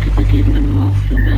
could forgive him after